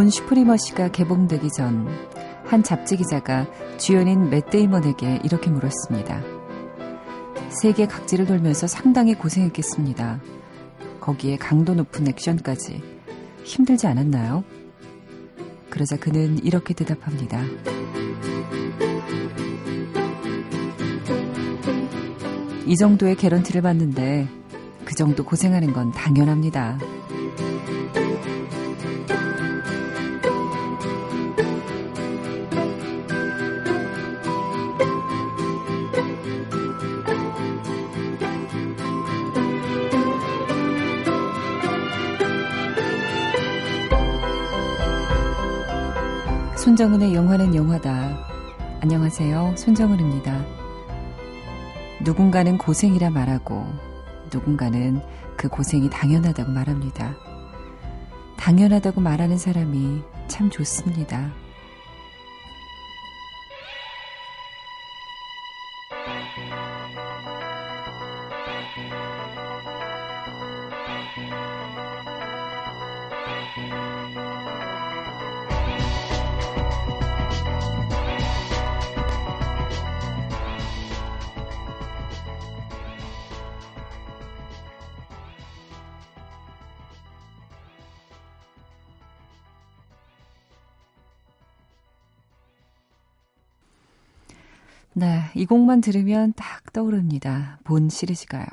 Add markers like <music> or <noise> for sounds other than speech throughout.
본 슈프리머시가 개봉되기 전 한 잡지 기자가 주연인 맷 데이먼에게 이렇게 물었습니다. 세계 각지를 돌면서 상당히 고생했겠습니다. 거기에 강도 높은 액션까지 힘들지 않았나요? 그러자 그는 이렇게 대답합니다. 이 정도의 개런티를 받는데 그 정도 고생하는 건 당연합니다. 손정은의 영화는 영화다. 안녕하세요. 손정은입니다. 누군가는 고생이라 말하고 누군가는 그 고생이 당연하다고 말합니다. 당연하다고 말하는 사람이 참 좋습니다. 이 곡만 들으면 딱 떠오릅니다. 본 시리즈가요.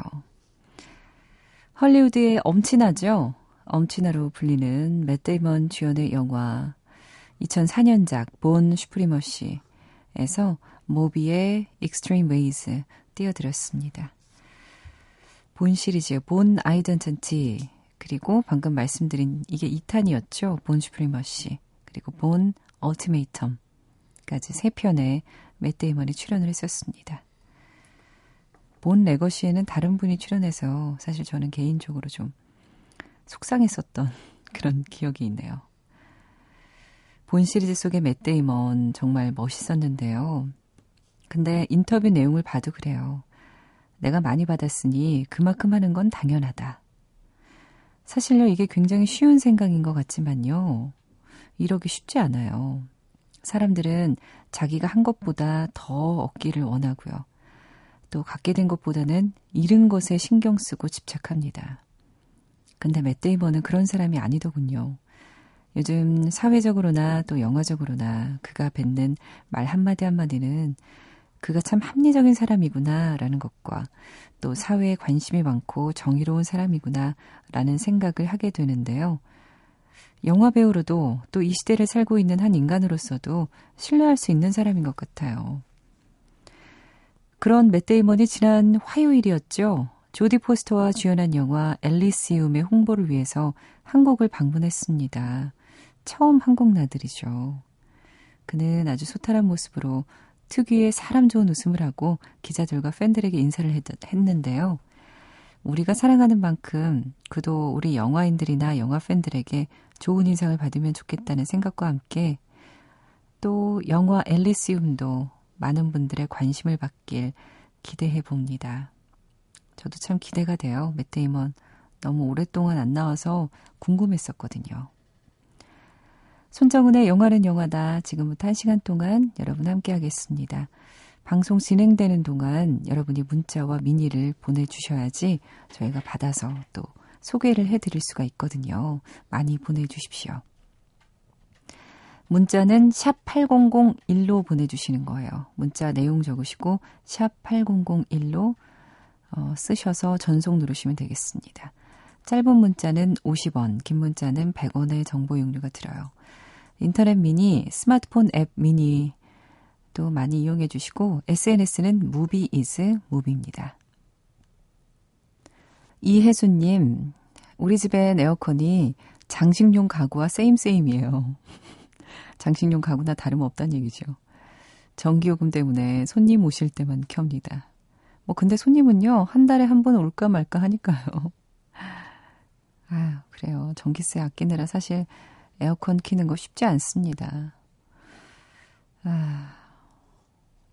헐리우드의 엄친아죠. 엄친아로 불리는 맷 데이먼 주연의 영화 2004년작 본 슈프리머시에서 모비의 Extreme Ways 띄워드렸습니다. 본 시리즈 본 아이덴티티 그리고 방금 말씀드린 이게 2탄이었죠. 본 슈프리머시 그리고 본 얼티메이텀까지 세 편에 맷 데이먼이 출연을 했었습니다. 본 레거시에는 다른 분이 출연해서 사실 저는 개인적으로 좀 속상했었던 <laughs> 그런 기억이 있네요. 본 시리즈 속의 맷 데이먼 정말 멋있었는데요. 근데 인터뷰 내용을 봐도 그래요. 내가 많이 받았으니 그만큼 하는 건 당연하다. 사실요, 이게 굉장히 쉬운 생각인 것 같지만요. 이러기 쉽지 않아요. 사람들은 자기가 한 것보다 더 얻기를 원하고요. 또 갖게 된 것보다는 잃은 것에 신경 쓰고 집착합니다. 근데 맷 데이먼은 그런 사람이 아니더군요. 요즘 사회적으로나 또 영화적으로나 그가 뱉는 말 한마디 한마디는 그가 참 합리적인 사람이구나 라는 것과 또 사회에 관심이 많고 정의로운 사람이구나 라는 생각을 하게 되는데요. 영화 배우로도 또 이 시대를 살고 있는 한 인간으로서도 신뢰할 수 있는 사람인 것 같아요. 그런 맷 데이먼이 지난 화요일이었죠. 조디 포스터와 주연한 영화 앨리시움의 홍보를 위해서 한국을 방문했습니다. 처음 한국 나들이죠. 그는 아주 소탈한 모습으로 특유의 사람 좋은 웃음을 하고 기자들과 팬들에게 인사를 했, 했는데요. 우리가 사랑하는 만큼 그도 우리 영화인들이나 영화 팬들에게 좋은 인상을 받으면 좋겠다는 생각과 함께 또 영화 앨리시움도 많은 분들의 관심을 받길 기대해 봅니다. 저도 참 기대가 돼요. 맷 데이먼 너무 오랫동안 안 나와서 궁금했었거든요. 손정은의 영화는 영화다. 지금부터 한 시간 동안 여러분 함께 하겠습니다. 방송 진행되는 동안 여러분이 문자와 미니를 보내주셔야지 저희가 받아서 또 소개를 해드릴 수가 있거든요. 많이 보내주십시오. 문자는 샵 8001로 보내주시는 거예요. 문자 내용 적으시고 샵 8001로 어, 쓰셔서 전송 누르시면 되겠습니다. 짧은 문자는 50원, 긴 문자는 100원의 정보 이용료가 들어요. 인터넷 미니, 스마트폰 앱 미니 또 많이 이용해 주시고 SNS는 Movie is Movie입니다. 이혜수님, 우리 집엔 에어컨이 장식용 가구와 same same이에요. <laughs> 장식용 가구나 다름없다는 얘기죠. 전기요금 때문에 손님 오실 때만 켭니다. 뭐 근데 손님은요 한 달에 한 번 올까 말까 하니까요. <laughs> 아 그래요. 전기세 아끼느라 사실 에어컨 키는 거 쉽지 않습니다. 아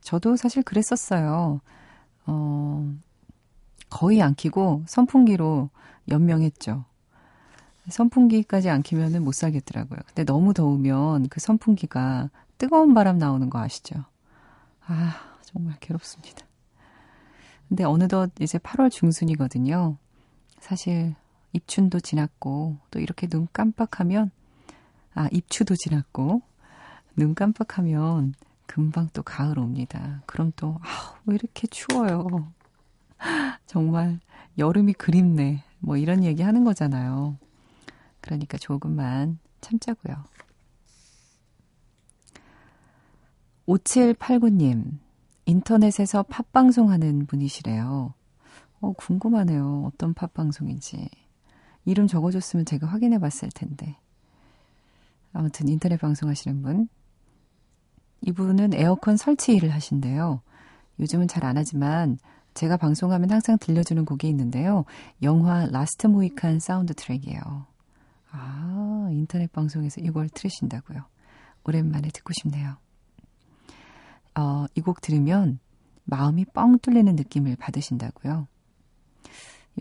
저도 사실 그랬었어요. 어 거의 안 키고 선풍기로 연명했죠. 선풍기까지 안 키면은 못 살겠더라고요. 근데 너무 더우면 그 선풍기가 뜨거운 바람 나오는 거 아시죠? 아, 정말 괴롭습니다. 근데 어느덧 이제 8월 중순이거든요. 사실 입춘도 지났고 또 이렇게 눈 깜빡하면 아, 입추도 지났고 눈 깜빡하면 금방 또 가을 옵니다. 그럼 또 아, 왜 이렇게 추워요. <laughs> 정말 여름이 그립네. 뭐 이런 얘기 하는 거잖아요. 그러니까 조금만 참자고요. 5789님, 인터넷에서 팝방송 하는 분이시래요. 어, 궁금하네요. 어떤 팝방송인지. 이름 적어줬으면 제가 확인해 봤을 텐데. 아무튼 인터넷 방송 하시는 분. 이분은 에어컨 설치 일을 하신대요. 요즘은 잘 안 하지만 제가 방송하면 항상 들려주는 곡이 있는데요. 영화 라스트 모히칸 사운드 트랙이에요. 아, 인터넷 방송에서 이걸 틀으신다고요. 오랜만에 듣고 싶네요. 어, 이 곡 들으면 마음이 뻥 뚫리는 느낌을 받으신다고요.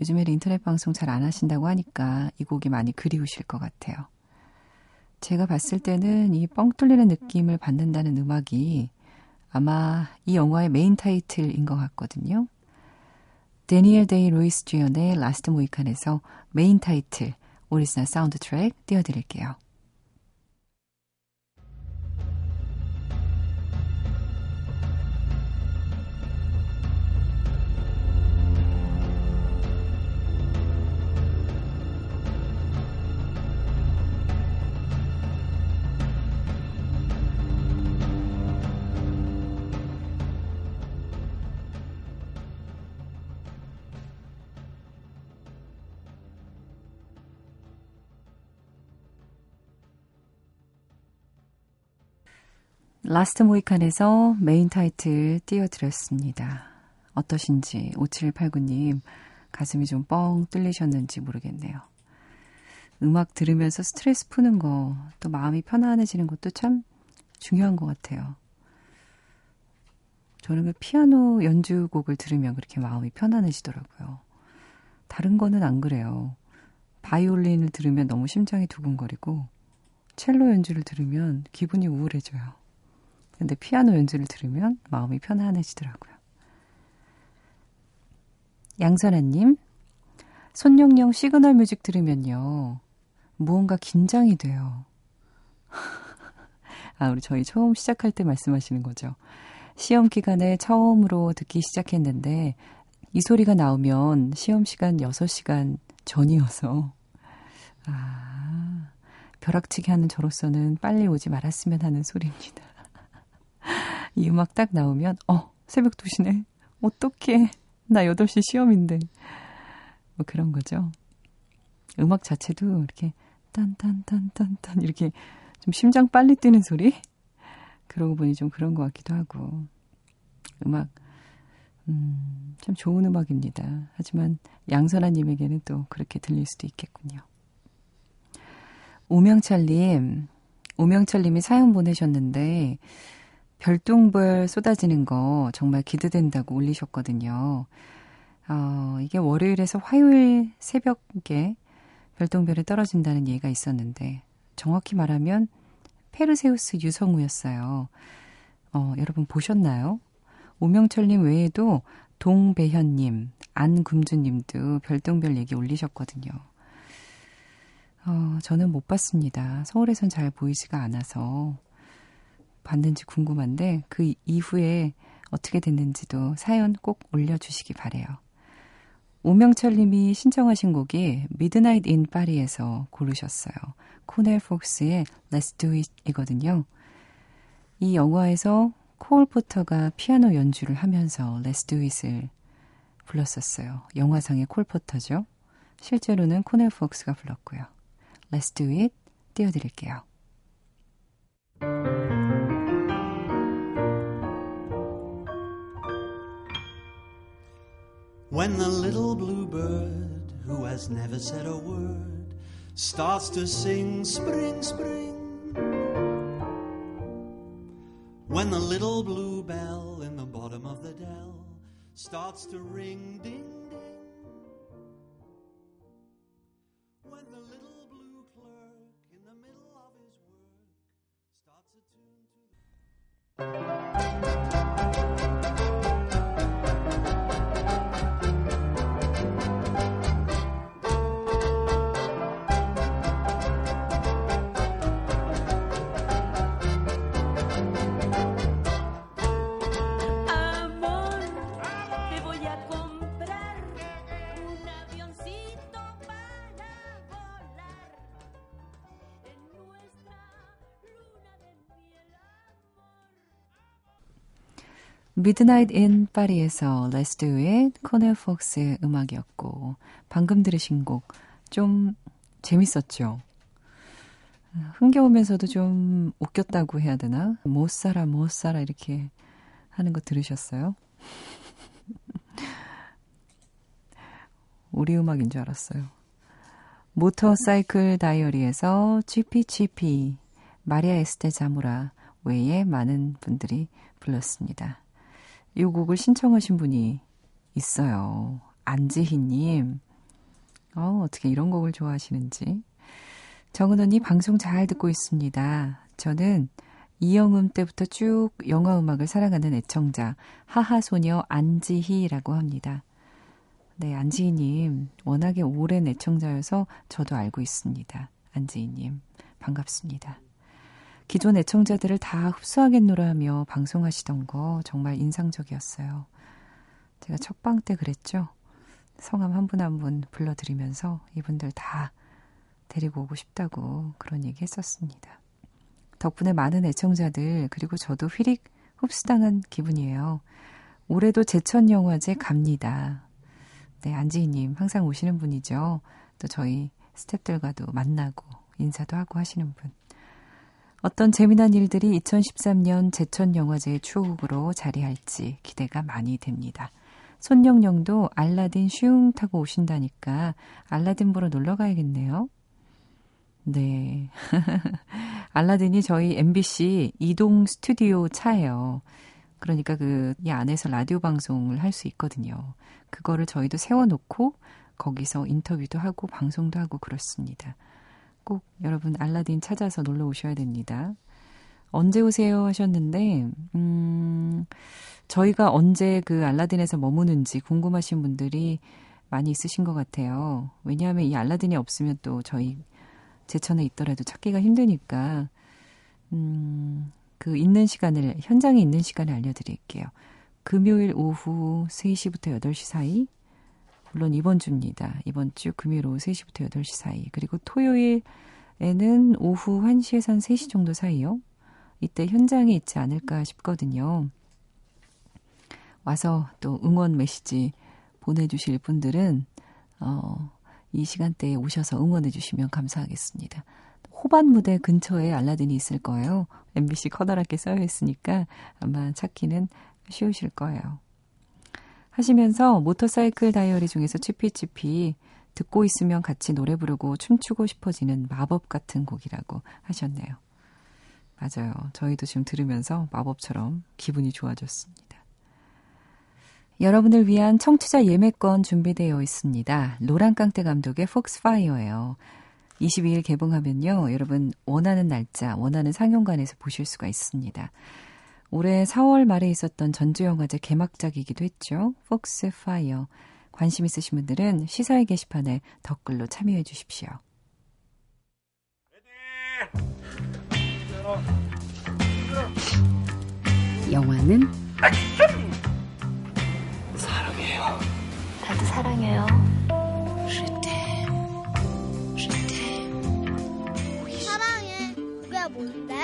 요즘에 인터넷 방송 잘 안 하신다고 하니까 이 곡이 많이 그리우실 것 같아요. 제가 봤을 때는 이 뻥 뚫리는 느낌을 받는다는 음악이 아마 이 영화의 main title인 것 같거든요. 데니엘 데이 로이스 주연의 라스트 모이칸에서 메인 타이틀 오리지널 사운드 트랙 띄워드릴게요. 라스트 모히칸에서 main title 띄워드렸습니다. 어떠신지 5789님 가슴이 좀 뻥 뚫리셨는지 모르겠네요. 음악 들으면서 스트레스 푸는 거, 또 마음이 편안해지는 것도 참 중요한 것 같아요. 저는 그 피아노 연주곡을 들으면 그렇게 마음이 편안해지더라고요. 다른 거는 안 그래요. 바이올린을 들으면 너무 심장이 두근거리고, 첼로 연주를 들으면 기분이 우울해져요. 근데 피아노 연주를 들으면 마음이 편안해지더라고요. 양선아님, 손영영 시그널 뮤직 들으면요. 무언가 긴장이 돼요. <laughs> 아, 우리 저희 처음 시작할 때 말씀하시는 거죠. 시험 기간에 처음으로 듣기 시작했는데, 이 소리가 나오면 시험 시간 6시간 전이어서, 아, 벼락치기 하는 저로서는 빨리 오지 말았으면 하는 소리입니다. 이 음악 딱 나오면, 어, 새벽 2시네. 어떡해. 나 8시 시험인데. 뭐 그런 거죠. 음악 자체도 이렇게 딴딴딴딴딴 이렇게 좀 심장 빨리 뛰는 소리? 그러고 보니 좀 그런 것 같기도 하고. 음악, 음, 참 좋은 음악입니다. 하지만 양선아님에게는 또 그렇게 들릴 수도 있겠군요. 오명철님, 오명철님이 사연 보내셨는데, 별똥별 쏟아지는 거 정말 기대된다고 올리셨거든요. 어, 이게 월요일에서 화요일 새벽에 별똥별이 떨어진다는 얘기가 있었는데, 정확히 말하면 페르세우스 유성우였어요. 어, 여러분 보셨나요? 오명철님 외에도 동배현님, 안금주님도 별똥별 얘기 올리셨거든요. 어, 저는 못 봤습니다. 서울에선 잘 보이지가 않아서 봤는지 궁금한데 그 이후에 어떻게 됐는지도 사연 꼭 올려주시기 바래요. 오명철 님이 신청하신 곡이 미드나잇 인 파리에서 고르셨어요. 코넬 폭스의 Let's Do It 이거든요. 이 영화에서 코올 포터가 피아노 연주를 하면서 Let's Do It을 불렀었어요. 영화상의 콜 포터죠. 실제로는 코넬 폭스가 불렀고요. Let's Do It 띄워드릴게요. When the little bluebird, who has never said a word, starts to sing spring, spring. When the little blue bell in the bottom of the dell starts to ring ding 미드나잇 인 파리에서 It 코넬 폭스의 음악이었고 방금 들으신 곡 좀 재밌었죠. 흥겨우면서도 좀 웃겼다고 해야 되나? 못 살아 못 살아 이렇게 하는 거 들으셨어요? <laughs> 우리 음악인 줄 알았어요. 모터사이클 다이어리에서 GPGP 마리아 에스테 자무라 외에 많은 분들이 불렀습니다. 이 곡을 신청하신 분이 있어요. 안지희님. 어, 어떻게 이런 곡을 좋아하시는지. 정은 언니 방송 잘 듣고 있습니다. 저는 이영음 때부터 쭉 영화 음악을 사랑하는 애청자 하하소녀 안지희라고 합니다. 네, 안지희님 워낙에 오랜 애청자여서 저도 알고 있습니다. 안지희님 반갑습니다. 기존 애청자들을 다 흡수하겠노라 하며 방송하시던 거 정말 인상적이었어요. 제가 첫 방 때 그랬죠. 성함 한 분 한 분 불러드리면서 이분들 다 데리고 오고 싶다고 그런 얘기 했었습니다. 덕분에 많은 애청자들 그리고 저도 휘릭 흡수당한 기분이에요. 올해도 제천 영화제 갑니다. 네, 안지희님 항상 오시는 분이죠. 또 저희 스탭들과도 만나고 인사도 하고 하시는 분. 어떤 재미난 일들이 2013년 제천 영화제의 추억으로 자리할지 기대가 많이 됩니다. 손영영도 알라딘 슝 타고 오신다니까 알라딘 보러 놀러 가야겠네요. 네. <laughs> 알라딘이 저희 MBC 이동 스튜디오 차예요. 그러니까 그 이 안에서 라디오 방송을 할 수 있거든요. 그거를 저희도 세워놓고 거기서 인터뷰도 하고 방송도 하고 그렇습니다. 꼭 여러분 알라딘 찾아서 놀러 오셔야 됩니다. 언제 오세요 하셨는데, 음, 저희가 언제 그 알라딘에서 머무는지 궁금하신 분들이 많이 있으신 것 같아요. 왜냐하면 이 알라딘이 없으면 또 저희 제천에 있더라도 찾기가 힘드니까, 음, 그 있는 시간을, 현장에 있는 시간을 알려드릴게요. 금요일 오후 3시부터 8시 사이, 물론 이번 주입니다. 이번 주 금요일 오후 3시부터 8시 사이. 그리고 토요일에는 오후 1시에서 한 3시 정도 사이요. 이때 현장에 있지 않을까 싶거든요. 와서 또 응원 메시지 보내주실 분들은, 어, 이 시간대에 오셔서 응원해주시면 감사하겠습니다. 호반 무대 근처에 알라딘이 있을 거예요. MBC 커다랗게 쌓여 있으니까 아마 찾기는 쉬우실 거예요. 하시면서 모터사이클 다이어리 중에서 치피치피 듣고 있으면 같이 노래 부르고 춤추고 싶어지는 마법 같은 곡이라고 하셨네요. 맞아요. 저희도 지금 들으면서 마법처럼 기분이 좋아졌습니다. 여러분을 위한 청취자 예매권 준비되어 있습니다. 노란깡대 감독의 폭스파이어예요. 22일 개봉하면요. 여러분 원하는 날짜, 원하는 상영관에서 보실 수가 있습니다. 올해 4월 말에 있었던 전주영화제 개막작이기도 했죠. 폭스 파이어. 관심 있으신 분들은 시사회 게시판에 댓글로 참여해 주십시오. 영화는 사랑해요. 나도 사랑해요. 사랑해. 그게 뭔데?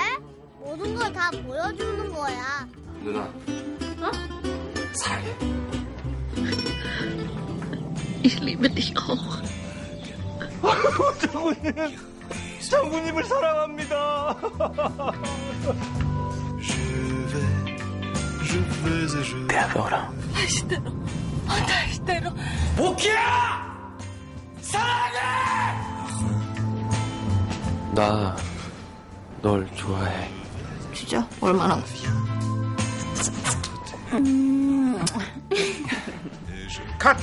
모든 걸 다 보여주는 거야. 누나. 어? 사랑해. Ich liebe dich auch. 장군님, 장군님을 사랑합니다. Je vais, je vais et je 대학에 오라. 이대로 복희야! 사랑해! 나 널 좋아해. 진짜 얼마나 컷!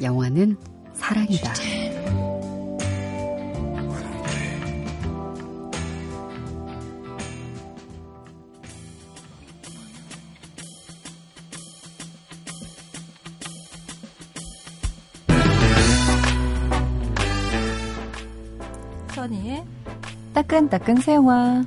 영화는 사랑이다. 따끈따끈 새영화.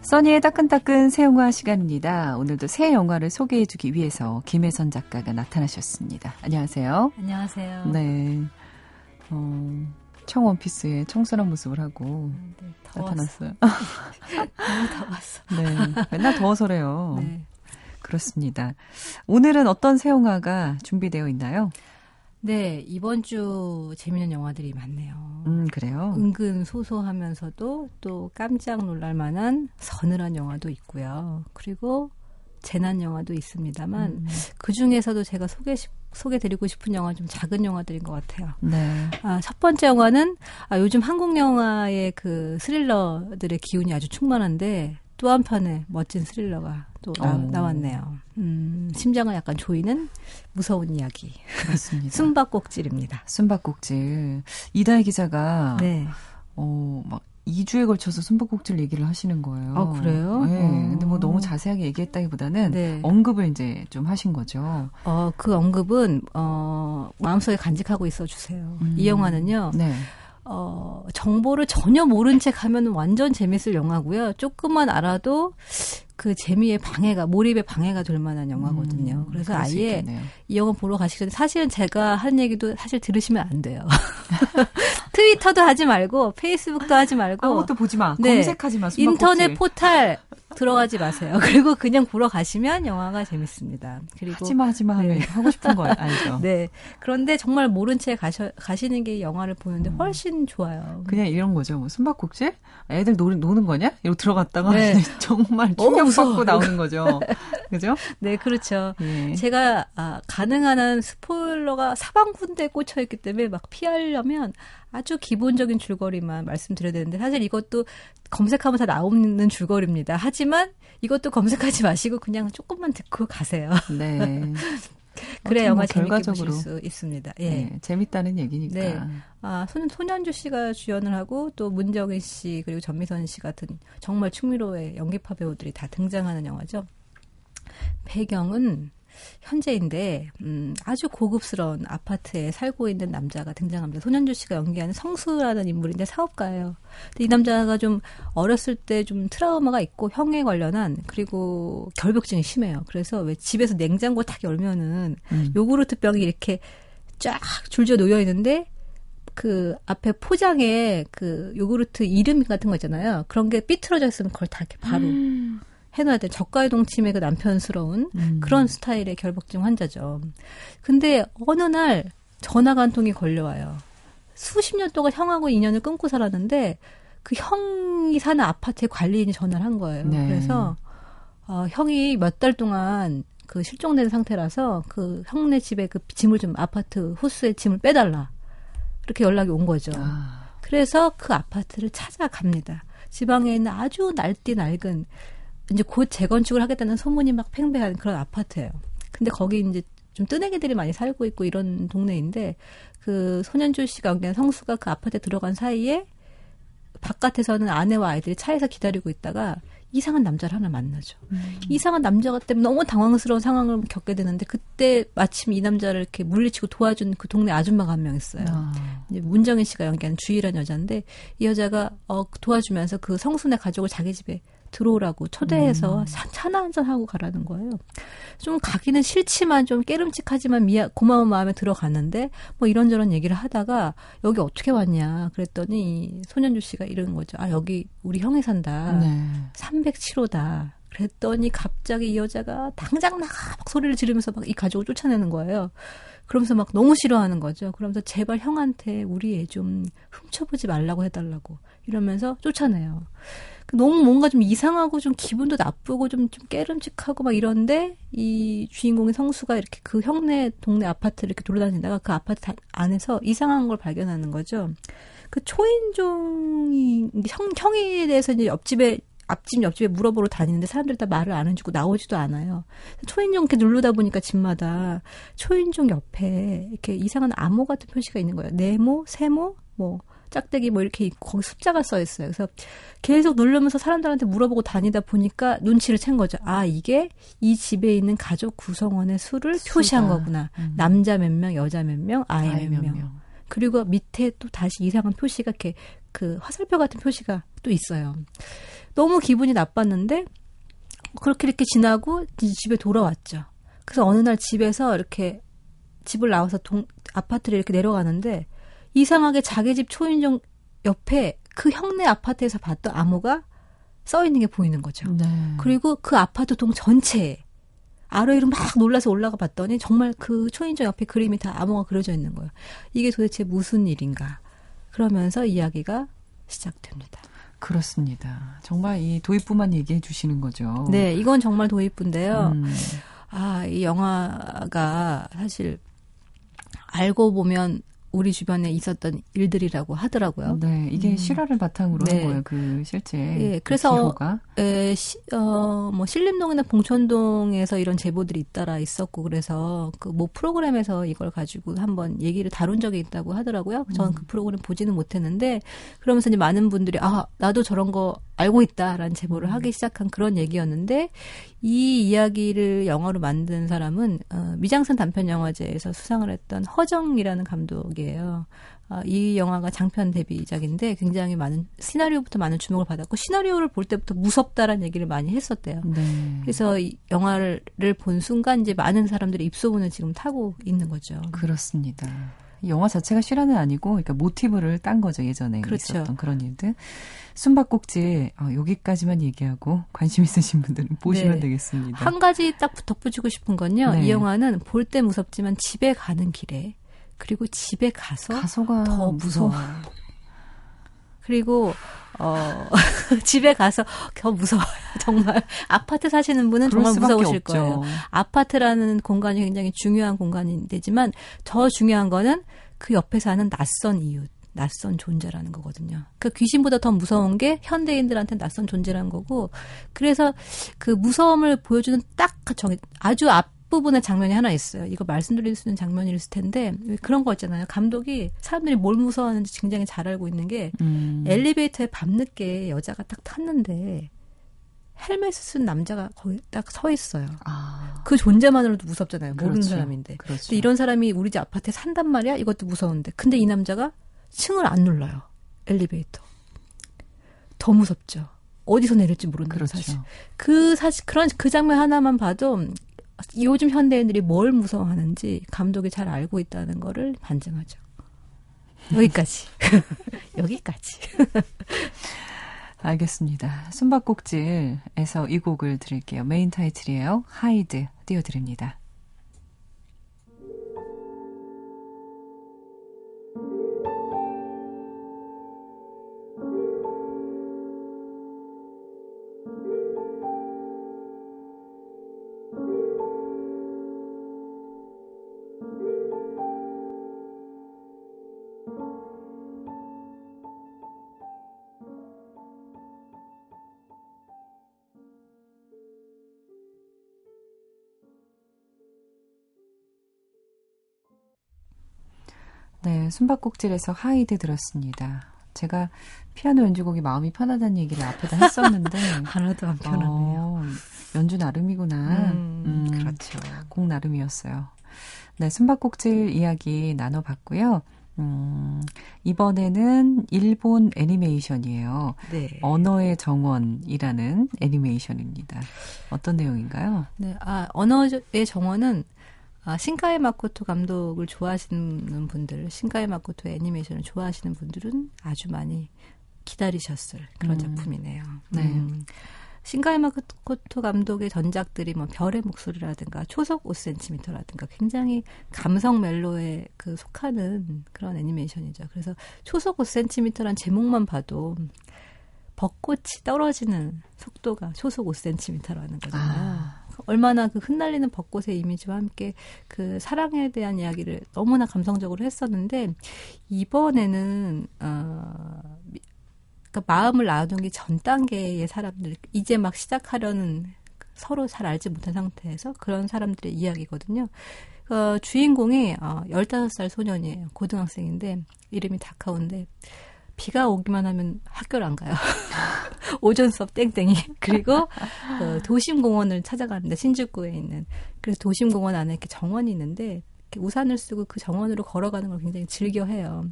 써니의 따끈따끈 새 영화 시간입니다. 오늘도 새 영화를 소개해주기 위해서 김혜선 작가가 나타나셨습니다. 안녕하세요. 안녕하세요. 네. 어, 청원피스의 청순한 모습을 하고 네, 더웠어. 나타났어요. <laughs> 너무 <laughs> 더웠어. 네. 맨날 더워서래요. 네. 그렇습니다. 오늘은 어떤 새 영화가 준비되어 있나요? 네, 이번 주 재밌는 영화들이 많네요. 음, 그래요. 은근 소소하면서도 또 깜짝 놀랄 만한 서늘한 영화도 있고요. 그리고 재난 영화도 있습니다만 음, 그 중에서도 제가 소개 소개드리고 싶은 영화 좀 작은 영화들인 것 같아요. 네. 아, 첫 번째 영화는 아, 요즘 한국 영화의 그 스릴러들의 기운이 아주 충만한데 또 한편의 멋진 스릴러가 또 나, 어. 나왔네요. 음, 심장을 약간 조이는 무서운 이야기. 그렇습니다. <laughs> 숨바꼭질입니다. 숨바꼭질. 이다혜 기자가 네. 어, 막 2주에 걸쳐서 숨바꼭질 얘기를 하시는 거예요. 아, 그래요? 네. 어. 근데 뭐 너무 자세하게 얘기했다기보다는 네. 언급을 이제 좀 하신 거죠. 어, 그 언급은, 어, 마음속에 간직하고 있어 주세요. 음. 이 영화는요, 네. 어, 정보를 전혀 모른 척 하면 완전 재밌을 영화고요. 조금만 알아도 그 재미의 방해가, 몰입의 방해가 될 만한 영화거든요. 음, 그래서 아예 있겠네요. 이 영화 보러 가시기 전에 사실은 제가 한 얘기도 사실 들으시면 안 돼요. <laughs> 트위터도 하지 말고, 페이스북도 하지 말고, 아무것도 보지 마. 네. 검색하지 마. 인터넷 포탈 들어가지 마세요. <laughs> 그리고 그냥 보러 가시면 영화가 재밌습니다. 그리고 하지마 하지마 하면 네. 하고 싶은 거 <laughs> 알죠. 네. 그런데 정말 모른 채 가셔, 가시는 게 영화를 보는데 훨씬 좋아요. 그냥 이런 거죠. 뭐 숨바꼭질? 애들 노, 노는 거냐? 이러고 들어갔다가 네. <laughs> 정말. 충격받고 나오는 거죠. 그죠? 네, 그렇죠. 예. 제가 아, 가능한 한 스포일러가 사방군데 꽂혀 있기 때문에 막 피하려면 아주 기본적인 줄거리만 말씀드려야 되는데 사실 이것도 검색하면 다 나오는 줄거리입니다. 하지만 이것도 검색하지 마시고 그냥 조금만 듣고 가세요. 네. 그래 <laughs> 어쨌든 영화 뭐 결과적으로 수 있습니다. 예. 네, 재밌다는 얘기니까. 네. 아, 손, 손현주 씨가 주연을 하고 또 문정인 씨 그리고 전미선 씨 같은 정말 충미로의 연기파 배우들이 다 등장하는 영화죠. 배경은 현재인데 음, 아주 고급스러운 아파트에 살고 있는 남자가 등장합니다. 손현주 씨가 연기하는 성수라는 인물인데 사업가예요. 근데 이 남자가 좀 어렸을 때 좀 트라우마가 있고 형에 관련한 그리고 결벽증이 심해요. 그래서 왜 집에서 냉장고 딱 열면은 음. 요구르트 병이 이렇게 쫙 줄지어 놓여 있는데 그 앞에 포장에 그 요구르트 이름 같은 거 있잖아요. 그런 게 삐뚤어져 있으면 그걸 다 이렇게 바로 해놔야 돼. 저가의 동침의 그 남편스러운 음. 그런 스타일의 결벽증 환자죠. 근데 어느 날 전화가 한 통이 걸려와요. 수십 년 동안 형하고 인연을 끊고 살았는데 그 형이 사는 아파트에 관리인이 전화를 한 거예요. 네. 그래서 어, 형이 몇 달 동안 그 실종된 상태라서 그 형네 집에 그 짐을 좀 아파트 호수에 짐을 빼달라. 이렇게 연락이 온 거죠. 아, 그래서 그 아파트를 찾아갑니다. 지방에 있는 아주 날뛰 낡은 이제 곧 재건축을 하겠다는 소문이 막 팽배한 그런 아파트예요. 근데 거기 이제 좀 뜨내기들이 많이 살고 있고 이런 동네인데 그 손현주 씨가 연기한 성수가 그 아파트에 들어간 사이에 바깥에서는 아내와 아이들이 차에서 기다리고 있다가 이상한 남자를 하나 만나죠. 이상한 남자가 때문에 너무 당황스러운 상황을 겪게 되는데 그때 마침 이 남자를 이렇게 물리치고 도와준 그 동네 아줌마가 한 명 있어요. 아, 이제 문정인 씨가 연기한 주희라는 여자인데 이 여자가 어, 도와주면서 그 성순의 가족을 자기 집에 들어오라고 초대해서 차- 차나 한잔 하고 가라는 거예요. 좀 가기는 싫지만 좀 깨름칙하지만 미안 고마운 마음에 들어갔는데 뭐 이런저런 얘기를 하다가 여기 어떻게 왔냐 그랬더니 이 손현주 씨가 이러는 거죠. 아 여기 우리 형이 산다. 네. 307호다. 그랬더니 갑자기 이 여자가 당장 나가 막 소리를 지르면서 막 이 가족을 쫓아내는 거예요. 그러면서 막 너무 싫어하는 거죠. 그러면서 제발 형한테 우리 애 좀 훔쳐보지 말라고 해달라고 이러면서 쫓아내요. 그 너무 뭔가 좀 이상하고 좀 기분도 나쁘고 좀, 좀 깨름직하고 막 이런데 이 주인공의 성수가 이렇게 그 형네 동네 아파트를 이렇게 돌아다니다가 그 아파트 안에서 이상한 걸 발견하는 거죠. 그 초인종이 형, 형에 대해서 이제 옆집에 앞집 옆집에 물어보러 다니는데 사람들이 다 말을 안 해주고 나오지도 않아요. 초인종 이렇게 누르다 보니까 집마다 초인종 옆에 이렇게 이상한 암호 같은 표시가 있는 거예요. 네모, 세모, 뭐 짝대기 뭐 이렇게 있고 거기 숫자가 써 있어요. 그래서 계속 누르면서 사람들한테 물어보고 다니다 보니까 눈치를 챈 거죠. 아 이게 이 집에 있는 가족 구성원의 수를 수가. 표시한 거구나. 음. 남자 몇 명, 여자 몇 명, 아이, 아이 몇 명. 명. 그리고 밑에 또 다시 이상한 표시가 이렇게 그 화살표 같은 표시가 또 있어요. 너무 기분이 나빴는데 그렇게 이렇게 지나고 집에 돌아왔죠. 그래서 어느 날 집에서 이렇게 집을 나와서 동, 아파트를 이렇게 내려가는데 이상하게 자기 집 초인종 옆에 그 형네 아파트에서 봤던 암호가 써 있는 게 보이는 거죠. 네. 그리고 그 아파트 동 전체에 아로이로 막 놀라서 올라가 봤더니 정말 그 초인종 옆에 그림이 다 암호가 그려져 있는 거예요. 이게 도대체 무슨 일인가? 그러면서 이야기가 시작됩니다. 그렇습니다. 정말 이 도입부만 얘기해 주시는 거죠. 네, 이건 정말 도입부인데요. 음. 아, 이 영화가 사실 알고 보면 우리 주변에 있었던 일들이라고 하더라고요. 네, 이게 음. 실화를 바탕으로 네. 한 거예요. 그 실제. 예, 그 그래서 에, 시, 어, 뭐 신림동이나 봉천동에서 이런 제보들이 잇따라 있었고 그래서 그 뭐 프로그램에서 이걸 가지고 한번 얘기를 다룬 적이 있다고 하더라고요. 저는 그 음. 그 프로그램 보지는 못했는데 그러면서 이제 많은 분들이 아 나도 저런 거 알고 있다라는 제보를 하기 시작한 그런 얘기였는데 이 이야기를 영화로 만든 사람은 어, 미장선 단편 영화제에서 수상을 했던 허정이라는 감독이에요. 어, 이 영화가 장편 데뷔작인데 굉장히 많은 시나리오부터 많은 주목을 받았고 시나리오를 볼 때부터 무섭다라는 얘기를 많이 했었대요. 네. 그래서 이 영화를 본 순간 이제 많은 사람들이 입소문을 지금 타고 있는 거죠. 그렇습니다. 영화 자체가 실화는 아니고, 그러니까 모티브를 딴 거죠 예전에 그렇죠. 있었던 그런 일들. 숨바꼭질 어, 여기까지만 얘기하고 관심 있으신 분들은 보시면 네. 되겠습니다. 한 가지 딱 덧붙이고 싶은 건요. 네. 이 영화는 볼 때 무섭지만 집에 가는 길에 그리고 집에 가서 가서가 더 무서워. 그리고 어 <laughs> 집에 가서 더 무서워요. <laughs> 정말 아파트 사시는 분은 정말 무서우실 없죠. 거예요. 아파트라는 공간이 굉장히 중요한 공간이 되지만 더 중요한 거는 그 옆에 사는 낯선 이웃. 낯선 존재라는 거거든요. 그 귀신보다 더 무서운 게 현대인들한테 낯선 존재라는 거고, 그래서 그 무서움을 보여주는 딱 정해, 아주 앞 부분의 장면이 하나 있어요. 이거 말씀드릴 수 있는 있을 텐데 그런 거 있잖아요. 감독이 사람들이 뭘 무서워하는지 굉장히 잘 알고 있는 게 음. 엘리베이터에 밤늦게 여자가 딱 탔는데 헬멧을 쓴 남자가 거기 딱 서 있어요. 아. 그 존재만으로도 무섭잖아요. 모르는 그렇죠. 사람인데. 그렇죠. 근데 이런 사람이 우리 집 아파트에 산단 말이야? 이것도 무서운데. 근데 이 남자가 층을 안 눌러요. 엘리베이터. 더 무섭죠. 어디서 내릴지 모르는 그렇죠. 사실. 그 사실 그런 그 장면 하나만 봐도 요즘 현대인들이 뭘 무서워하는지 감독이 잘 알고 있다는 거를 반증하죠. 여기까지. <laughs> 여기까지. <laughs> 알겠습니다. 숨바꼭질에서 이 곡을 드릴게요. 메인 타이틀이에요. 하이드 띄워드립니다. 네, 숨바꼭질에서 하이드 들었습니다. 제가 피아노 연주곡이 마음이 편하다는 얘기를 앞에다 했었는데 <laughs> 하나도 안 편하네요. 어, 연주 나름이구나. 음, 음, 그렇죠. 곡 나름이었어요. 네, 숨바꼭질 이야기 나눠봤고요. 음, 이번에는 일본 애니메이션이에요. 네. 언어의 정원이라는 애니메이션입니다. 어떤 내용인가요? 네, 아, 언어의 정원은 아, 신카이 마코토 감독을 좋아하시는 분들, 신카이 마코토 애니메이션을 좋아하시는 분들은 아주 많이 기다리셨을 그런 음. 작품이네요. 네. 음. 신가이 마코토 감독의 전작들이 뭐 별의 목소리라든가 초속 5cm라든가 굉장히 감성 멜로에 그 속하는 그런 애니메이션이죠. 그래서 초속 5cm란 제목만 봐도 벚꽃이 떨어지는 속도가 초속 5cm라는 거잖아요. 아. 얼마나 그 흩날리는 벚꽃의 이미지와 함께 그 사랑에 대한 이야기를 너무나 감성적으로 했었는데 이번에는 어 그러니까 마음을 나누기 전 단계의 사람들 이제 막 시작하려는 서로 잘 알지 못한 상태에서 그런 사람들의 이야기거든요. 어, 주인공이 어, 15살 소년이에요. 고등학생인데 이름이 다카오인데 비가 오기만 하면 학교를 안 가요. <laughs> 오전 수업 땡땡이. 그리고 그 도심공원을 찾아가는데 신주쿠에 있는 그래서 도심공원 안에 이렇게 정원이 있는데 이렇게 우산을 쓰고 그 정원으로 걸어가는 걸 굉장히 즐겨해요.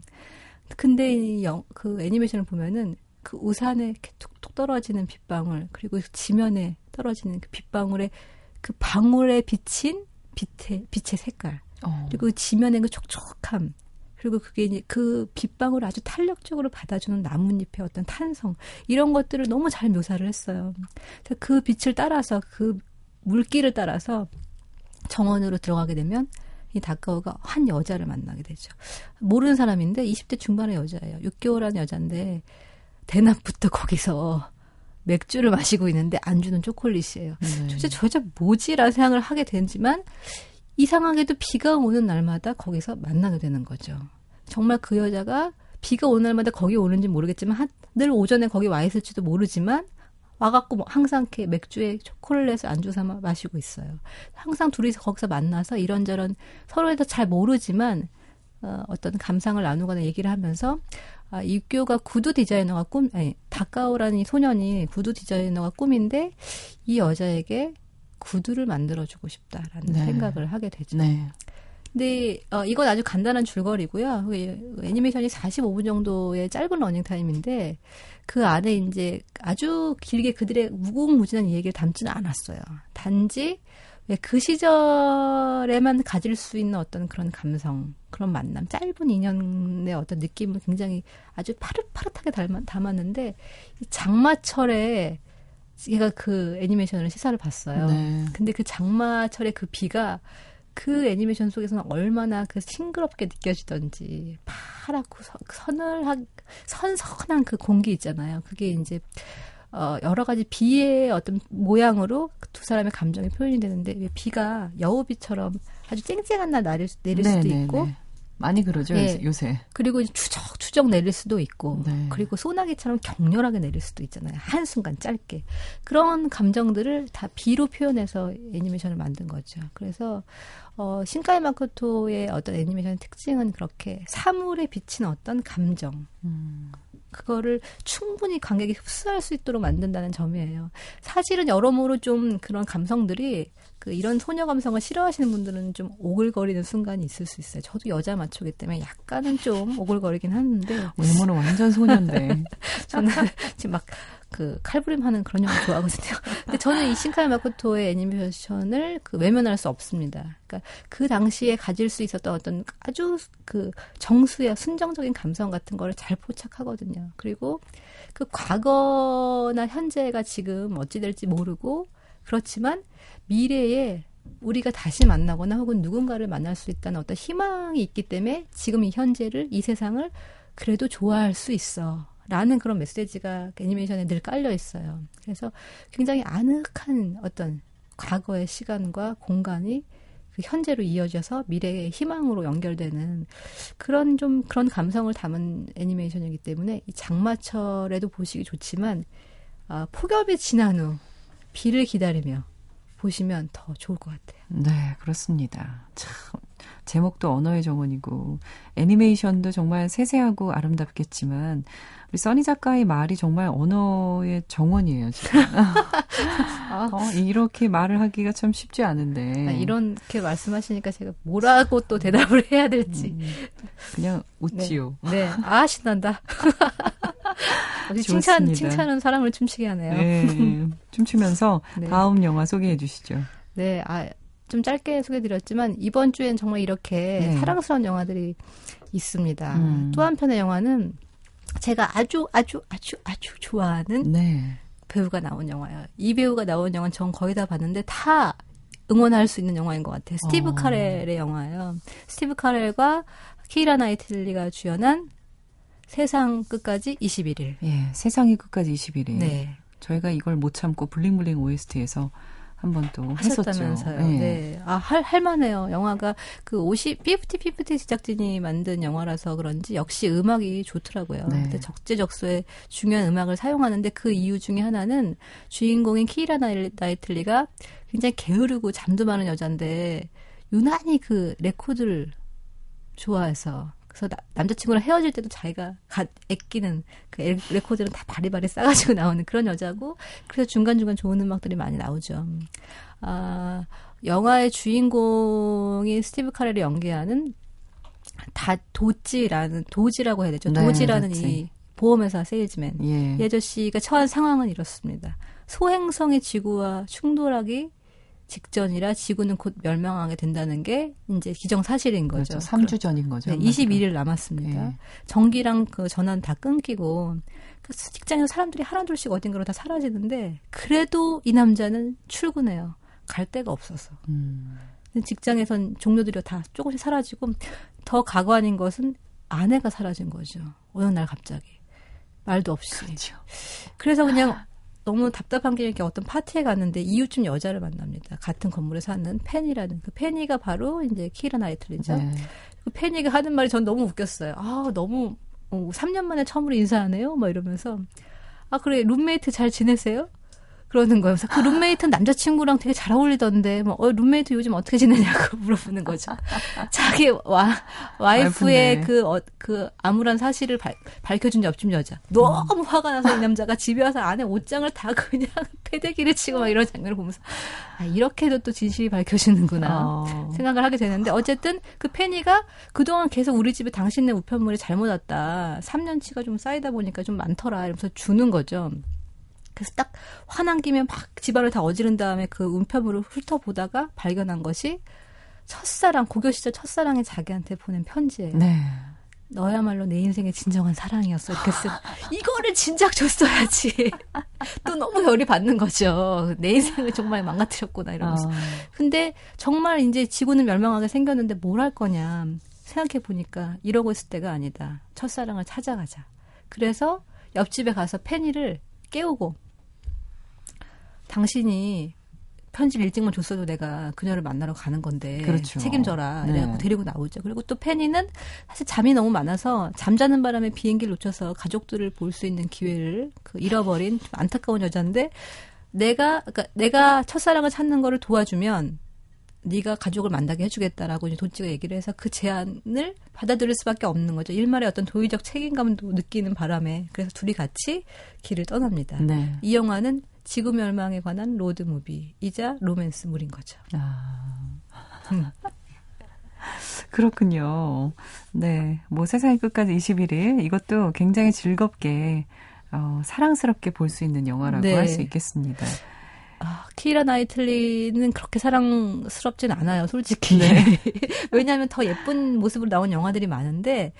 근데 이 영, 그 애니메이션을 보면은 그 우산에 이렇게 툭툭 떨어지는 빗방울 그리고 지면에 떨어지는 그 빗방울에 그 방울에 비친 빛의 빛의 색깔 어. 그리고 지면의 그 촉촉함 그리고 그게 이제 그 빗방울을 아주 탄력적으로 받아주는 나뭇잎의 어떤 탄성 이런 것들을 너무 잘 묘사를 했어요. 그 빛을 따라서 그 물길을 따라서 정원으로 들어가게 되면 이 다카오가 한 여자를 만나게 되죠. 모르는 사람인데 20대 중반의 여자예요. 6개월 한 여자인데 대낮부터 거기서 맥주를 마시고 있는데 안주는 초콜릿이에요. 네. 도대체 저 여자 뭐지라는 생각을 하게 되지만 이상하게도 비가 오는 날마다 거기서 만나게 되는 거죠. 정말 그 여자가 비가 오는 날마다 거기 오는지 모르겠지만 한, 늘 오전에 거기 와 있을지도 모르지만 와갖고 뭐 항상 이렇게 맥주에 초콜릿을 안주 삼아 마시고 있어요. 항상 둘이서 거기서 만나서 이런저런 서로에 대해서 잘 모르지만 어, 어떤 감상을 나누거나 얘기를 하면서 아, 이교가 구두 디자이너가 꿈, 아니, 다카오라는 이 소년이 구두 디자이너가 꿈인데 이 여자에게 구두를 만들어주고 싶다라는 네. 생각을 하게 되죠. 네. 근데 어, 이건 아주 간단한 줄거리고요. 그 애니메이션이 45분 정도의 짧은 러닝 타임인데 그 안에 이제 아주 길게 그들의 무궁무진한 얘기를 담지는 않았어요. 단지 왜 그 시절에만 가질 수 있는 어떤 그런 감성, 그런 만남, 짧은 인연의 어떤 느낌을 굉장히 아주 파릇파릇하게 담았는데 이 장마철에 제가 그 애니메이션을 시사를 봤어요. 네. 근데 그 장마철의 그 비가 그 애니메이션 속에서는 얼마나 그 싱그럽게 느껴지던지 파랗고 서, 서늘한 선선한 그 공기 있잖아요. 그게 이제 어 여러 가지 비의 어떤 모양으로 그두 사람의 감정이 표현이 되는데 왜 비가 여우비처럼 아주 쨍쨍한 날 내릴, 수- 내릴 수도 네, 있고 네, 네. 많이 그러죠 예. 요새-. 그리고 이제 추적 추적 내릴 수도 있고 네. 그리고 소나기처럼 격렬하게 내릴 수도 있잖아요. 한 순간 짧게. 그런 감정들을 다 비로 표현해서 애니메이션을 만든 거죠. 그래서 어 신카이 마코토의 어떤 애니메이션의 특징은 그렇게 사물에 비친 어떤 감정 음. 그거를 충분히 관객이 흡수할 수 있도록 만든다는 점이에요. 사실은 여러모로 좀 그런 감성들이 그 이런 소녀 감성을 싫어하시는 분들은 좀 오글거리는 순간이 있을 수 있어요. 저도 여자 마초기 때문에 약간은 좀 오글거리긴 하는데 <laughs> 외모는 완전 소년데. <laughs> 저는 지금 막 그 칼부림 하는 그런 영화 좋아하거든요. 근데 저는 이 신카이 마코토의 애니메이션을 그 외면할 수 없습니다. 그러니까 그 당시에 가질 수 있었던 어떤 아주 그 정수의 순정적인 감성 같은 거를 잘 포착하거든요. 그리고 그 과거나 현재가 지금 어찌 될지 모르고 그렇지만 미래에 우리가 다시 만나거나 혹은 누군가를 만날 수 있다는 어떤 희망이 있기 때문에 지금 이 현재를 이 세상을 그래도 좋아할 수 있어. 라는 그런 메시지가 애니메이션에 늘 깔려 있어요. 그래서 굉장히 아늑한 어떤 과거의 시간과 공간이 그 현재로 이어져서 미래의 희망으로 연결되는 그런 좀 그런 감성을 담은 애니메이션이기 때문에 이 장마철에도 보시기 좋지만 아, 폭염이 지난 후 비를 기다리며 보시면 더 좋을 것 같아요. 네, 그렇습니다. 참 제목도 언어의 정원이고 애니메이션도 정말 세세하고 아름답겠지만 우리 써니 작가의 말이 정말 언어의 정원이에요, 진짜. <laughs> 어, 이렇게 말을 하기가 참 쉽지 않은데. 아, 이렇게 말씀하시니까 제가 뭐라고 또 대답을 해야 될지. 음, 그냥 웃지요. 네. 아, 신난다. <laughs> 칭찬. 칭찬은 사람을 춤추게 하네요. 네, <laughs> 춤추면서 네. 다음 영화 소개해 주시죠. 네, 아, 좀 짧게 소개드렸지만, 이번 주엔 정말 이렇게 네. 사랑스러운 영화들이 있습니다. 음. 또 한편의 영화는 제가 아주, 아주, 아주, 아주 좋아하는 네. 배우가 나온 영화예요. 이 배우가 나온 영화는 전 거의 다 봤는데 다 응원할 수 있는 영화인 것 같아요. 스티브 어. 카렐의 영화예요. 스티브 카렐과 키라 나이틀리가 주연한 세상 끝까지 21일. 예, 세상의 끝까지 21일. 네. 저희가 이걸 못 참고 bling bling OST에서 한번또 했었죠. 하셨다면서요. 예. 네. 아, 할, 할만해요. 영화가 그 50, 50, 50 제작진이 만든 영화라서 그런지 역시 음악이 좋더라고요. 네. 근데 적재적소에 중요한 음악을 사용하는데 그 이유 중에 하나는 주인공인 키이라 나이- 나이틀리가 굉장히 게으르고 잠도 많은 여잔데 유난히 그 레코드를 좋아해서 그래서 나- 남자친구랑 헤어질 때도 자기가 가, 아끼는 그 에- 레코드는 다 바리바리 싸가지고 <laughs> 나오는 그런 여자고 그래서 중간중간 좋은 음악들이 많이 나오죠. 아, 영화의 주인공인 스티브 카렐이 연기하는 다 도지라는 도지라고 해야 되죠. 네, 도지라는 도지. 이 보험회사 세일즈맨 예. 이 아저씨가 처한 상황은 이렇습니다. 소행성의 지구와 충돌하기 직전이라 지구는 곧 멸망하게 된다는 게 이제 기정사실인 거죠. 그렇죠. 3주 전인 거죠. 네, 한마디로. 21일 남았습니다. 예. 전기랑 그 전원 다 끊기고 그 직장에서 사람들이 하나둘씩 어딘가로 다 사라지는데 그래도 이 남자는 출근해요. 갈 데가 없어서. 음. 직장에선 종료들이 다 조금씩 사라지고 더 가관인 것은 아내가 사라진 거죠. 어느 날 갑자기 말도 없이. 그렇죠. 그래서 그냥 너무 답답한 게 이렇게 어떤 파티에 갔는데 이웃집 여자를 만납니다. 같은 건물에 사는 펜이라는 그 펜이가 바로 이제 키라 나이틀리죠. 네. 그 페니가 하는 말이 전 너무 웃겼어요. 아 너무 어, 3년 만에 처음으로 인사하네요. 막 이러면서 아 그래 룸메이트 잘 지내세요? 그러는 거예요. 그래서 그 룸메이트는 남자친구랑 되게 잘 어울리던데, 뭐, 어, 룸메이트 요즘 어떻게 지내냐고 <laughs> 물어보는 거죠. 자기 와, 와이프의. 그, 어, 그 암울한 사실을 발, 밝혀준 옆집 여자. 너무 화가 나서 이 남자가 집에 와서 안에 옷장을 다 그냥 <laughs> 패대기를 치고 막 이런 장면을 보면서, 아, 이렇게도 또 진실이 밝혀지는구나. 어. 생각을 하게 되는데 어쨌든 그 페니가 그동안 계속 우리 집에 당신네 우편물이 잘못 왔다. 3년치가 좀 쌓이다 보니까 좀 많더라. 이러면서 주는 거죠. 그래서 딱 화난 김에 막 집안을 다 어지른 다음에 그 우편물을 훑어보다가 발견한 것이 첫사랑, 고교 시절 첫사랑이 자기한테 보낸 편지예요. 네. 너야말로 내 인생의 진정한 사랑이었어. 이렇게 쓰 이거를 진작 줬어야지. <laughs> 또 너무 열이 받는 거죠. 내 인생을 정말 망가뜨렸구나 이러면서. 어. 근데 정말 이제 지구는 멸망하게 생겼는데 뭘 할 거냐. 생각해 보니까 이러고 있을 때가 아니다. 첫사랑을 찾아가자. 그래서 옆집에 가서 페니를 깨우고 당신이 편집 일찍만 줬어도 내가 그녀를 만나러 가는 건데 그렇죠. 책임져라 네. 이래갖고 데리고 나오죠. 그리고 또 페니는 사실 잠이 너무 많아서 잠자는 바람에 비행기를 놓쳐서 가족들을 볼 수 있는 기회를 그 잃어버린 좀 안타까운 여자인데 내가 그러니까 내가 첫사랑을 찾는 거를 도와주면 네가 가족을 만나게 해주겠다라고 이제 도지가 얘기를 해서 그 제안을 받아들일 수밖에 없는 거죠. 일말의 어떤 도의적 책임감도 느끼는 바람에 그래서 둘이 같이 길을 떠납니다. 네. 이 영화는 지구 멸망에 관한 로드 무비이자 로맨스물인 거죠. 아. 그렇군요. 네. 뭐 세상의 끝까지 21일. 이것도 굉장히 즐겁게, 어, 사랑스럽게 볼 수 있는 영화라고 네. 할수 있겠습니다. 아, 키라 나이틀리는 그렇게 사랑스럽진 않아요, 솔직히. <laughs> 왜냐하면 더 예쁜 모습으로 나온 영화들이 많은데,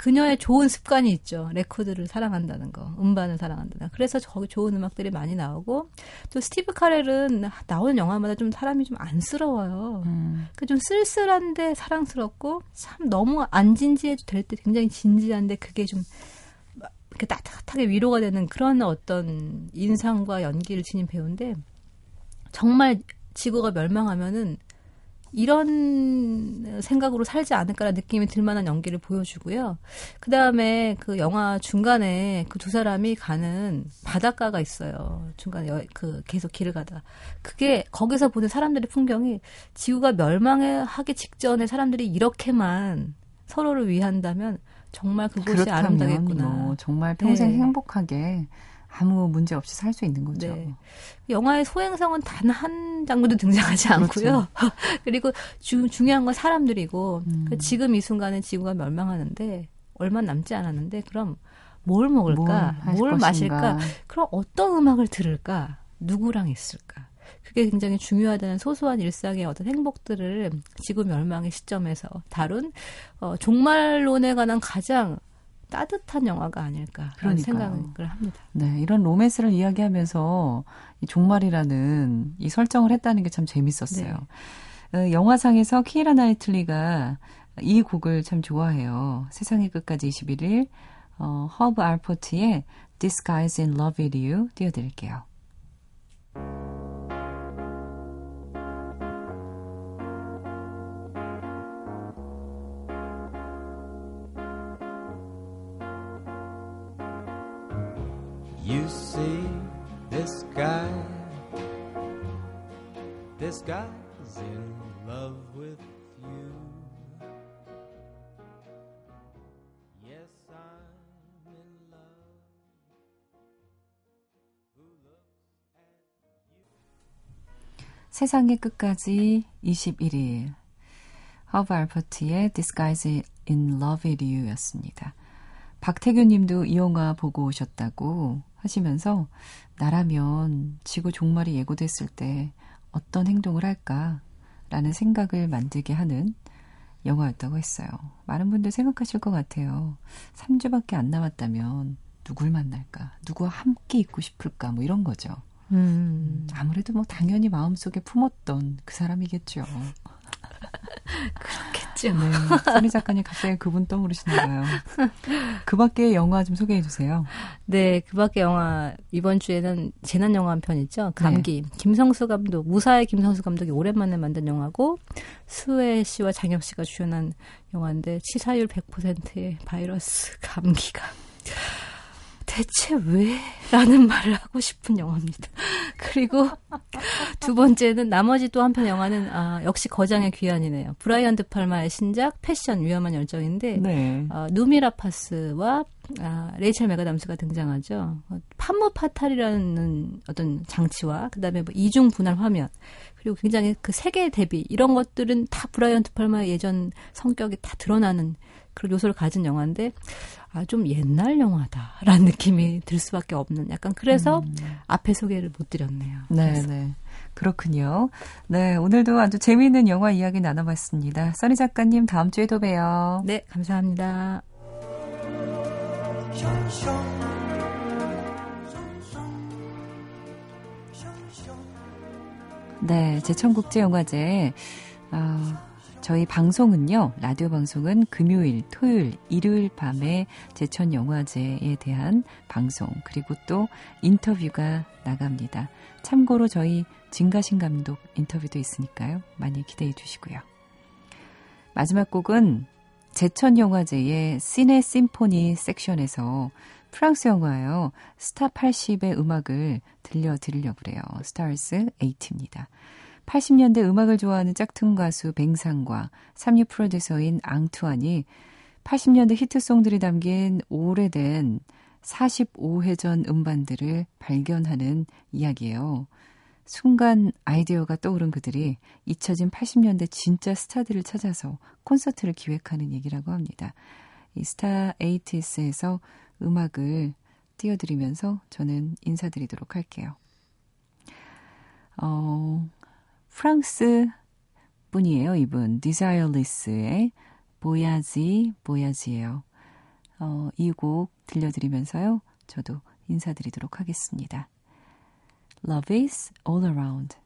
그녀의 좋은 습관이 있죠. 레코드를 사랑한다는 거, 음반을 사랑한다는 거. 그래서 거기 좋은 음악들이 많이 나오고, 또 스티브 카렐은 나오는 영화마다 좀 사람이 좀 안쓰러워요. 음. 그좀 쓸쓸한데 사랑스럽고, 참 너무 안 진지해도 될 때 굉장히 진지한데, 그게 좀, 막 이렇게 따뜻하게 위로가 되는 그런 어떤 인상과 연기를 지닌 배우인데, 정말 지구가 멸망하면은 이런 생각으로 살지 않을까라는 느낌이 들 만한 연기를 보여주고요. 그 다음에 그 영화 중간에 그 두 사람이 가는 바닷가가 있어요. 중간에 여- 그 계속 길을 가다가. 그게 거기서 보는 사람들의 풍경이 지구가 멸망하기 직전에 사람들이 이렇게만 서로를 위한다면 정말 그곳이 아름다겠구나. 뭐 정말 평생 네. 행복하게 아무 문제 없이 살 수 있는 거죠. 네. 영화의 소행성은 단 한 장면도 등장하지 그렇죠. 않고요. <laughs> 그리고 주, 중요한 건 사람들이고 음. 그 지금 이 순간에 지구가 멸망하는데 얼마 남지 않았는데 그럼 뭘 먹을까? 할 뭘, 것인가. 마실까? 그럼 어떤 음악을 들을까? 누구랑 있을까? 그게 굉장히 중요하다는 소소한 일상의 어떤 행복들을 지구 멸망의 시점에서 다룬 어, 종말론에 관한 가장 따뜻한 영화가 아닐까 그러니까요. 생각을 합니다. 네, 이런 로맨스를 이야기하면서 이 종말이라는 이 설정을 했다는 게 참 재밌었어요. 어, 영화상에서 키라 나이틀리가 이 곡을 참 좋아해요. 세상의 끝까지 21일 어, 허브 알퍼트의 This Guy's in Love with You 띄워드릴게요. You see, this guy, this guy's in love with you. Yes, I'm in love. Who looks at you? 세상의 끝까지 21일 허브 알퍼트의 This Guy's in Love with You 였습니다. 박태규 님도 이 영화 보고 오셨다고 하시면서 나라면 지구 종말이 예고됐을 때 어떤 행동을 할까 라는 생각을 만들게 하는 영화였다고 했어요. 많은 분들 생각하실 것 같아요. 3주밖에 안 남았다면 누굴 만날까? 누구와 함께 있고 싶을까? 뭐 이런 거죠. 음. 아무래도 뭐 당연히 마음속에 품었던 그 사람이겠죠. <laughs> 그렇겠죠. 네. 선희 작가님 갑자기 그분 떠오르시나 봐요. 그 밖에 영화 좀 소개해 주세요. 네, 그 밖에 영화, 이번 주에는 재난 영화 한 편 있죠. 감기. 김성수 감독, 무사의 김성수 감독이 오랜만에 만든 영화고, 수혜 씨와 장혁 씨가 주연한 영화인데, 치사율 100%의 바이러스 감기가. 대체 왜? 라는 말을 하고 싶은 영화입니다. 그리고 두 번째는 나머지 또 한 편 영화는, 아, 역시 거장의 귀환이네요. 브라이언 드 팔마의 신작, Passion 위험한 열정인데, 네. 어, 누미 라파스와 아, 레이첼 맥아담스가 등장하죠. 어, femme fatale이라는 어떤 장치와 그다음에 뭐 이중 분할 화면 그리고 굉장히 그 색의 대비 이런 것들은 다 브라이언 드 팔마의 예전 성격이 다 드러나는 그런 요소를 가진 영화인데 아 좀 옛날 영화다라는 느낌이 들 수밖에 없는 약간 그래서 앞에 소개를 못 드렸네요. 네, 네. 그렇군요. 네, 오늘도 아주 재미있는 영화 이야기 나눠봤습니다. 써니 작가님 다음 주에 또 봬요. 네, 감사합니다. 네, 제천국제영화제. 아, 저희 방송은요, 라디오 방송은 금요일, 토요일, 일요일 밤에 제천 영화제에 대한 방송, 그리고 또 인터뷰가 나갑니다. 참고로 저희 진가신 감독 인터뷰도 있으니까요. 많이 기대해 주시고요. 마지막 곡은 제천 영화제의 시네 심포니 섹션에서 프랑스 영화예요. 스타 80의 음악을 들려드리려고 그래요. 스타즈 8입니다. 80년대 음악을 좋아하는 짝퉁 가수 뱅상과 삼류 프로듀서인 앙투안이 80년대 히트송들이 담긴 오래된 45회전 음반들을 발견하는 이야기예요. 순간 아이디어가 떠오른 그들이 잊혀진 80년대 진짜 스타들을 찾아서 콘서트를 기획하는 얘기라고 합니다. 이 스타 에이티스에서 음악을 띄워드리면서 저는 인사드리도록 할게요. 어, 프랑스 분이에요, 이분. 디자이어리스의 보야지, 보야지예요. 어, 이 곡 들려드리면서요. 저도 인사드리도록 하겠습니다. Love is all around.